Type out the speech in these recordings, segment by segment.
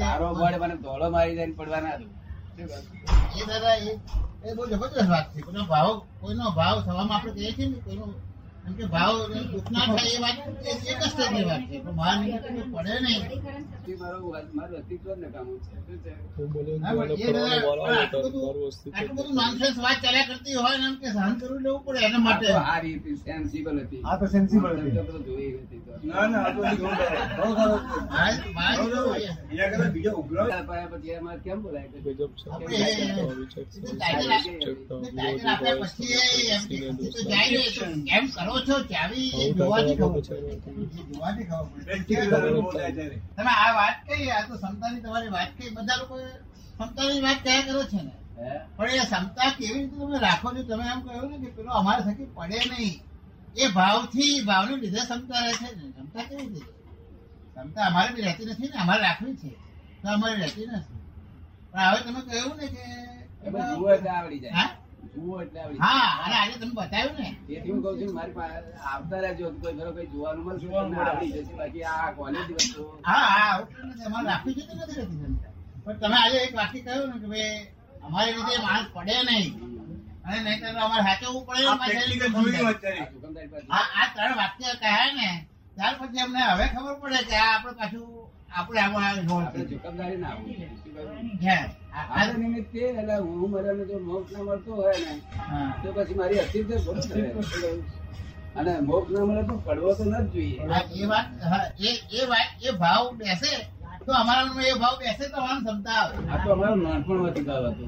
તારો ગોળ મને ધોળો મારી જાય પડવા ના દઉં. શું કહું? એ દાદા એ એ બહુ જબરદસ્ત વાત છે કોઈનો ભાવ કોઈનો ભાવ થવામાં આપણે કહીએ છીએ ને કોઈનો કે ભાવ દુઃખ ના થાય એ વાત એક જ સ્ટેજની વાત છે. પણ બહાર નીકળે પડે નહીં. મારું મારું અસ્તિત્વ જ નકામું છે. શું છે? હા, પણ એ દાદા પણ આટલું બધું આટલું વાત ચાલ્યા કરતી હોય ને એમ કે સહન કરવું લેવું પડે એના માટે. આ રીત sensible હતી. આ તો sensible હતી. જોઈ હતી ના ના આ તો બહુ સરસ. મારે- મારે કેવું હોય? બીજા કરતા બીજા ઉગ્ર પાયા પછી એમાં કેમ બોલાય આપ્યા પછી એમ તો કેમ કરો? છો ચાવી એ જોવાથી ખબર પડે. જોવાથી ખબર પડે. પ્રેક્ટિકલ બોલાય ત્યારે તમે આ વાત કહી આ તો ક્ષમતાની તમારી વાત કહી બધા લોકો ક્ષમતાની વાત કયા કરો છે ને? પણ એ ક્ષમતા કેવી રીતે તમે રાખો છો? તમે એમ કહ્યું ને કે પેલો અમારે થકી પડે નહીં. એ ભાવથી ભાવને લીધે ક્ષમતા રહે છે ને. ક્ષમતા કેવી રીતે ક્ષમતા અમારે બી રહેતી નથી ને અમારે રાખવી છે. તો અમારે રહેતી નથી. પણ હવે તમે કહ્યું ને કે આવડી જાય. હા? જુઓ એટલે હા અને આજે તમે બતાવ્યું ને. તેથી હું કહું છું મારી પાસે આવતા રહેજો કોઈ ખરો કઈ જોવાનું મળશે તમને આવડી જશે. બાકી આ કોલેજ વસ્તુ. હા હા આવું કંઈ નથી અમારે રાખવી છે નથી રહેતી પણ તમે આજે એક વાક્ય કહ્યું ને કે ભાઈ અમારે લીધે માણસ પડે નહીં. અને નહીં તો અમારે સાચવવું પડે આ ત્રણ વાક્ય કહ્યા ને ત્યાર પછી અમને હવે ખબર પડે કે આ આપણે પાછું આપણે આમાં જોકમદારી જોખમદારી ના? છે આ- નિમિત્તે એટલે હું મર્યાને જો મોક્ષ ના મળતો હોય ને તો પછી મારી અસ્તિત્વ ભૂલ કરે. અને મોક્ષ ના મળે તો પડવો તો ન જ જોઈએ. એ વાત એ એ વાત એ ભાવ બેસે. તો અમારામાં એ ભાવ બેસે તો અમારી ક્ષમતા આવે. આ તો અમારો નાનપણમાંથી ભાવ હતો.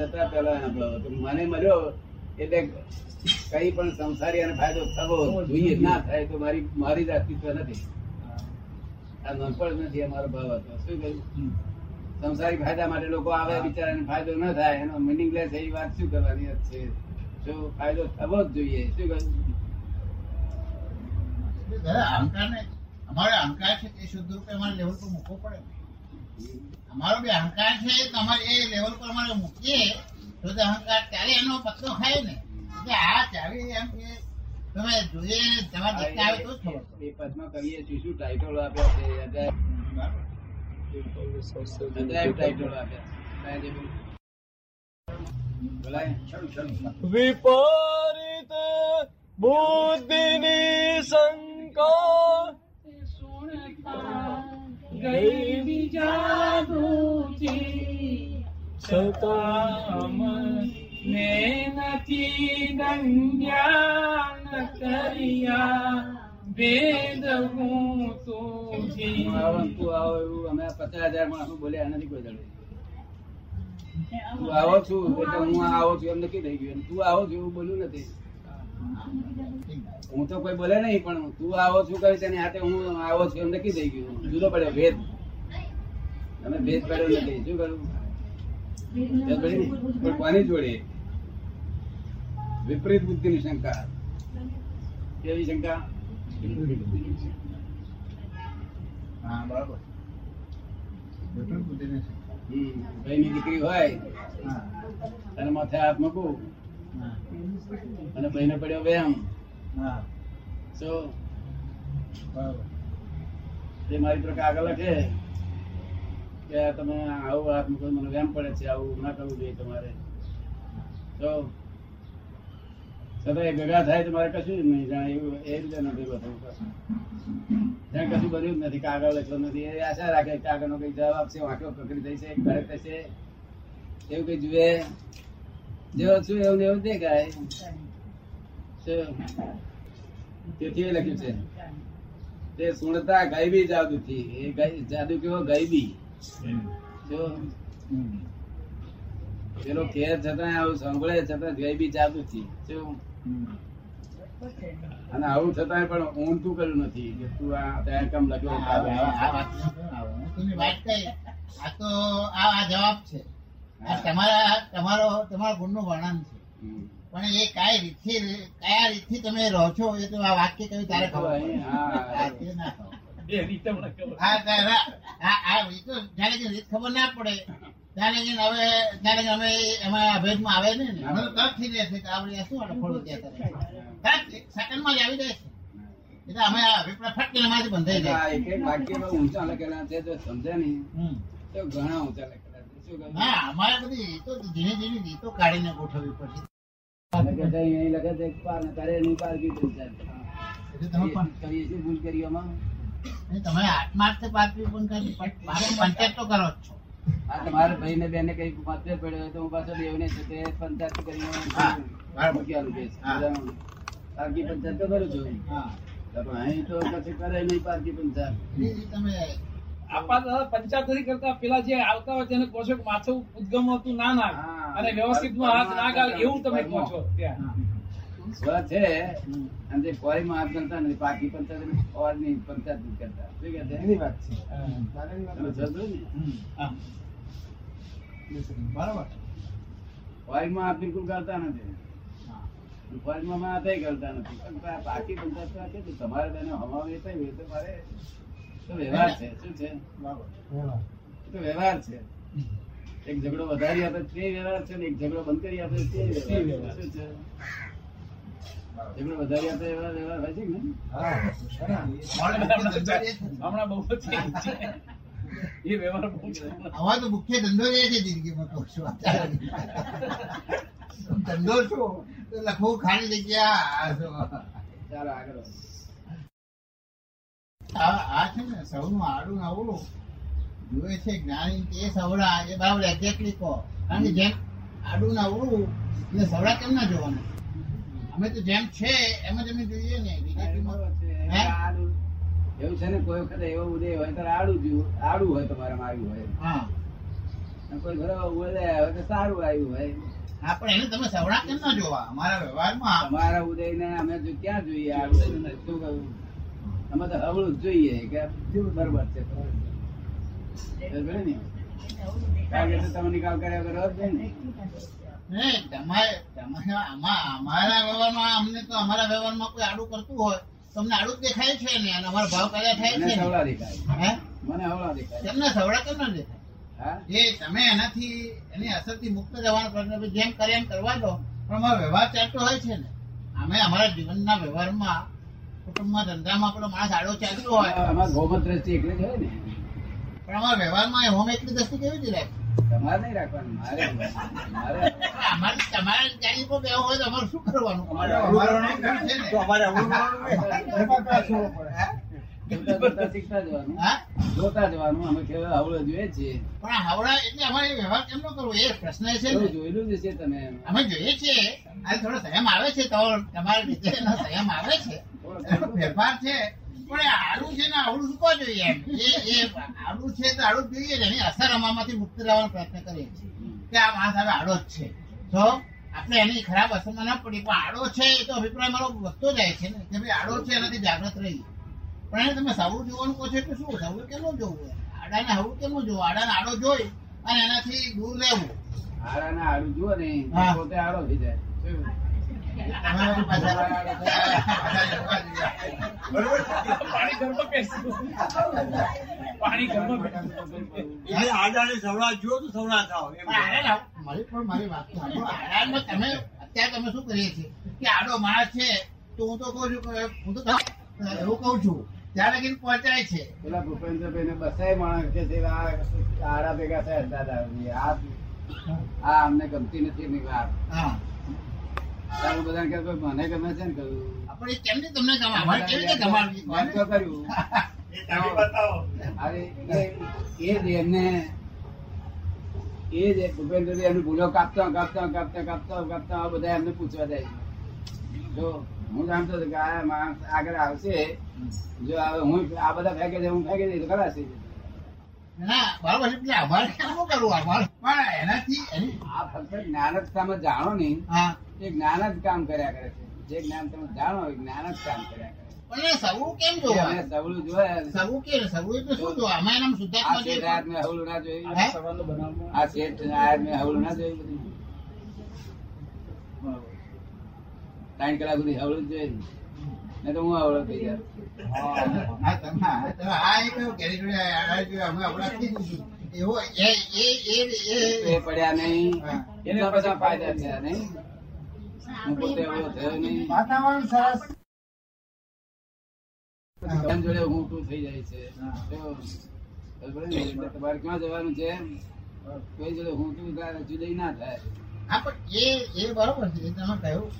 થતા પહેલા એનો ભાવ હતો. મને મળ્યો એટલે કઈ પણ સંસારી અને ફાયદો થવો જોઈએ ના થાય તો મારી મારી જ અસ્તિત્વ નથી. આ નાનપણ નથી અમારો ભાવ હતો. શું કહ્યું? સંસારી ફાયદા માટે લોકો આવે બિચારાને ફાયદો ન થાય. એનો મિનિંગલેસ એવી વાત શું કરવાની છે? જો ફાયદો થવો જ જોઈએ. શું કહ્યું? અમારો અહંકાર છે એ શુદ્ધ રૂપે અમારે લેવલ પર મૂકવો પડે અમારો બી અહંકાર છે તો અમારે એ લેવલ પર અમારે મૂકીએ તો તે અહંકાર ત્યારે એનો પત્તો ખાય ને. એટલે આ ચાવી એમ કે તમે જોઈએ તમારે આવે તો જ ખબર એ પદમાં કહીએ છીએ. શું ટાઇટલ આપ્યા છે? અધ્યાય અધ્યાય ટાઇટલ આપ્યા છે બોલાય વિપરીત બુદ્ધિની શંકા ગઈ બીજા છતાં મને નથી દંડ્યા ન કર્યા હું તું પચાસ બોલ્યા કોઈ નથી હું તો કોઈ બોલે નહીં પણ તું આવો છું કહી તેની હાથે હું આવો છું એમ નક્કી થઈ ગયું જુદો પડ્યો ભેદ તમે ભેદ પડ્યો નથી શું કરું ભેદ પણ કોની જોડે વિપરીત બુદ્ધિ ની શંકા. કેવી શંકા? હા બરાબર. વિપરીત બુદ્ધિને ભાઈની દીકરી હોય હા. અને માથે હાથ મૂકું અને ભાઈને પડ્યો વેમ બરાબર. તે મારી પ્રકાર આગળ લખે કે તમે આવું હાથ મૂકો મને વેમ પડે છે આવું ના કરવું જોઈએ તમારે. તો છતાં એ ભેગા થાય તો મારે કશું જ નહીં જાણે એવું એ રીતે નથી બધું. ત્યાં કશું જ નથી કાગળ લખ્યો નથી. એ આશા રાખે કાગળનો કઈ જવાબ આપશે વાંકો પકડી થશે ઘરે થશે એવું કઈ જુએ. જેવો છું એવું એવું દેખાય? તેથી એ લખ્યું છે. તે સુણતા ગાયબી જાદુથી. એ ગાય- જાદુ કેવો? ગાયબી. જો. પેલો કે છતાં આવું સાંભળે છતાં જય બી જાતું શું? અને આવું છતાંય પણ ઊંધું કર્યું નથી કે તું આ ત્યાં કેમ લખ્યો આ તો આ જવાબ છે. આ તમારા તમારો તમારા ગુણનું વર્ણન છે. પણ એ કઈ રીતથી કયા રીતથી તમે રહો છો એ તો આ વાક્ય કયું તારે ખબર હા. ના ખબર. આ રીત ખબર ના પડે. કે હવે કે અમે એમાં અભેદમાં આવે ને. અમે તો થઈ કે આપણે શું આને ફોડું ત્યાં સેકન્ડમાં જ આવી જાય છે. એટલે અમે અભિપ્રાય ફટકીને એમાંથી બંધાઈ જાય એક એક વાક્યમાં ઊંચા લખેલા છે જો સમજે નહીં તો ઘણા ઊંચા લખેલા છે. શું અમારે બધી ઝીણી રીતો કાઢીને ગોઠવવી પડશે. લખે છે અહીં લખે છે પાર ને તારે પાર કીધું છે. તમે પણ કરીએ છીએ ભૂલ કરી? અને તમે આત્માર્થે પાત્રી પણ કરી પંચાયત તો કરો જ છો. આ તમારા ભાઈને બેને કઈ મતભેદ પડ્યો હોય તો હું પાછો દેવને છે તે પંચાયત કરીને. મૂક્યાનું કે. પારકી પંચાયત તો કરું છું. હા. પણ અહીં તો કશું કરે નહીં પારકી પંચાયત. તમે આપા પંચાયત કરતા. પેલા જે આવતા હોય તેને કહો છો કે માથું ઉદ્ગમ હતું ના અને વ્યવસ્થિત હાથ ના ગાળ એવું તમે કહો છો. ત્યાં. છે અને જે કરતા નથી પાકી પંચાયત પંચાયત કરતા. શું કહે એની વાત છે તમે સમજો ને? હમ. હા. બરાબર? ફોરીમાં હાથ બિલકુલ કરતા નથી. હા. માં હાથે કરતા નથી. પણ આ પારકી પંચાયત તો આ કે તમારે બેને હમાવી થાય હોય તો મારે તો વ્યવહાર છે. શું છે? તો વ્યવહાર છે. એક ઝઘડો વધારી આપે તે વ્યવહાર છે ને એક ઝઘડો બંધ કરી આપે તે વ્યવહાર શું છે? ઝઘડો વધારી આપે એવા વ્યવહાર હોય છે ને હમણાં બહુ એ વ્યવહાર તો મુખ્ય ધંધો એ છે જિંદગીમાં કહું છું? ધંધો શું લખવું ખાલી જગ્યા ચાલો આગળ આ છે ને સૌનું આડું આવડું અવળું છે જ્ઞાની કે સવડા એ બરાબર એક્ઝેક્ટલી કહો. કારણ કે જેમ આડું ને અવળું એટલે સવડા કેમ ના જોવાના? અમે તો જેમ છે એમ જ અમે જોઈએ ને. રિલેટિવમાં. એવું છે ને કોઈ વખત એવો ઉદય હોય ત્યારે આડું જ આડું હોય તમારે આવ્યું હોય. હા. કોઈ ઘરે ઉદય હોય તો સારું આવ્યું હોય. હા એને તમે સવડા કેમ ના જોવા? અમારા વ્યવહારમાં તમારા ઉદય ને અમે જો ક્યાં જોઈએ? આડું શું કહ્યું અમે તો હવળું જ જોઈએ કે બરોબર છે ને? કારણ કે તમે નિકાલ કર્યા કરો જ નહીં તમારે તમારે આમાં અમારા વ્યવહારમાં અમને તો અમારા વ્યવહારમાં કોઈ આડું કરતું હોય. તો અમને આડું દેખાય છે ને અને અમારા ભાવ પેદા થાય છે સવડા દેખાય હે? મને હવળા દેખાય તમને સવડા કેમ ના દેખાય? એ તમે એનાથી એની અસરથી મુક્ત જવાનો પ્રશ્ન જેમ કરે એમ કરવા દો. પણ અમારો વ્યવહાર ચાલતો હોય છે ને. અમે અમારા જીવનના વ્યવહારમાં કુટુંબમાં ધંધામાં આપણો માણસ આડો ચાલતો હોય. અમારા ગૌમત દ્રષ્ટિ એટલે જ હોય ને. પણ અમારા વ્યવહારમાં હોમ એટલી દ્રષ્ટિ કેવી રીતે રાખે? તમારે નહીં રાખવાનું મારે મારે અમારે તમારે ગાડી પર બેહવું હોય તો અમારે શું કરવાનું અમારે અમારો છે તો અમારે અવળું કરવાનું નહીં. એમાં ક્યાં છોડવો પડે? હા? જોતા જવાનું અમે કેવા હવળો જોઈએ છીએ પણ હવળા હાવડા એટલે અમારે વ્યવહાર કેમ નો કરવો એ પ્રશ્ન છે જોયેલું જ છે તમે અમે જોઈએ છીએ આ થોડો સંયમ આવે છે તો તમારે રીતે સંયમ આવે છે ફેરફાર છે પણ આડું છે ને આવડું શું કહો જોઈએ? એ છે તો આડું જોઈએ એની અસર અમામાંથી મુક્ત રહેવાનો પ્રયત્ન કરીએ છીએ. કે આ માણસ હવે આડો જ છે. તો આપણે એની ખરાબ અસરમાં ના પડી પણ આડો છે એ તો અભિપ્રાય મારો વધતો જાય છે ને કે ભાઈ આડો છે એનાથી જાગૃત રહીએ. પણ એને તમે સવડું જોવાનું કહો છો એટલે શું? સવડું કેમ જોવું? આડાને હવડું કેમ જોવું? આડાને આડો જોઈ અને એનાથી દૂર રહેવું. આડા ના આડું જુઓ ને પોતે આડો થઈ જાય. બરોબર. ઘરમાં બેસતું પાણી ઘરમાં બેસતું એટલે સવડા જુઓ તો સવડા થાવ એમ પણ આડા લાવો. મારી પણ મારી વાત તો સાંભળો. આડામાં તમે અત્યારે તમે શું કરીએ છીએ? કે આડો માણસ છે તો હું તો કહું છું હું તો એવું કહું છું. ત્યાં પહોંચાય છે. પેલા ભૂપેન્દ્રભાઈ ને બસાય માણસ છે આ આડા ભેગા થયા દાદા આ આ અમને ગમતી નથી એની વાત. હા. તારું બધા કે મને ગમે છે ને કહ્યું આપણે કેમની તમને ગમે? અમારે કેવી રીતે ગમાડવી? તો કર્યું એ તમે બતાવો. અરે એ- એ જ એમને એ જ ભૂપેન્દ્ર એમની ભૂલો કાપતા કાપતા કાપતા કાપતા કાપતા બધા એમને પૂછવા જાય જો હું જાણતો હતો કે આ માણસ આગળ આવશે જો હવે હું આ બધા ફેંકે છે હું ફેંકી દઈશ ખરા ખલાસ ના બરાબર છે એટલે અમારે કેમ કરવું? અમારે પણ એનાથી આ ફક્ત જ્ઞાન જ તમે જાણો નહીં. હા. એ જ્ઞાન જ કામ કર્યા કરે છે. જે જ્ઞાન તમે જાણો એ જ્ઞાન જ કામ કર્યા કરે પણ એ કેમ જોવા? સવલું જોયા સવળું કે સવળું એટલે શું જોવા? અમે એના શુદ્ધાત્મા જોઈએ આયા મેં હવલું ના જોયું. હે? સવારનો બનાવવાનો આ શેઠ આયા મેં હવલું ના જોયું બધું. ત્રણ કલાક સુધી હવળું જ ને તો હું હવળો થઈ જાય પડ્યા નહીં. હા. બધા ફાયદા થયા નહીં. હું પોતે એવો થયો નહીં વાતાવરણ સરસ. જોડે હું તું થઈ જાય છે. તમારે ક્યાં જવાનું છે? કોઈ જોડે હું તું તારે જુદાઈ ના થાય. હા પણ એ એ બરોબર છે તમે કહ્યું.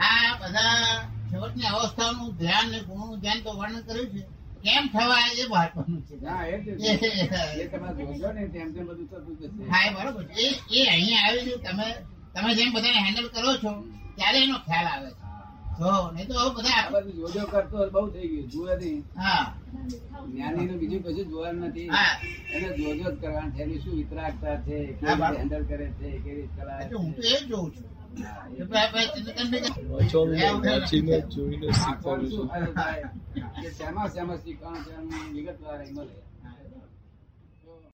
આ બધા છેવટની અવસ્થાનું ધ્યાન ને ગુણનું ધ્યાન તો વર્ણન કર્યું છે. કેમ થવા એ મહત્વનું છે? ના એ જ છે. જોજો ને તેમ તેમ બધું થતું હા એ બરોબર છે. એ એ અહીંયા આવેલું તમે તમે જેમ બધાને હેન્ડલ કરો છો ત્યારે એનો ખ્યાલ આવે છે. જો નહીં તો બધા જોજો કરતો બહુ થઈ ગયું જુએ નહીં. હા. જ્ઞાની બીજું કશું જોવાનું નથી. એને જોજો જ કરવાનું છે શું વિતરાગતા છે કેવી હેન્ડલ કરે છે કેવી રીતે ચલાવે હું તો એ જ જોઉં છું. હા, એ કે ભાઈ ભાઈ ચંદ્રકાંતભાઈ કે- વાંચવાનું વાંચીને જોઈને આ કોણ શીખવાનું છે વિગતવાર મળે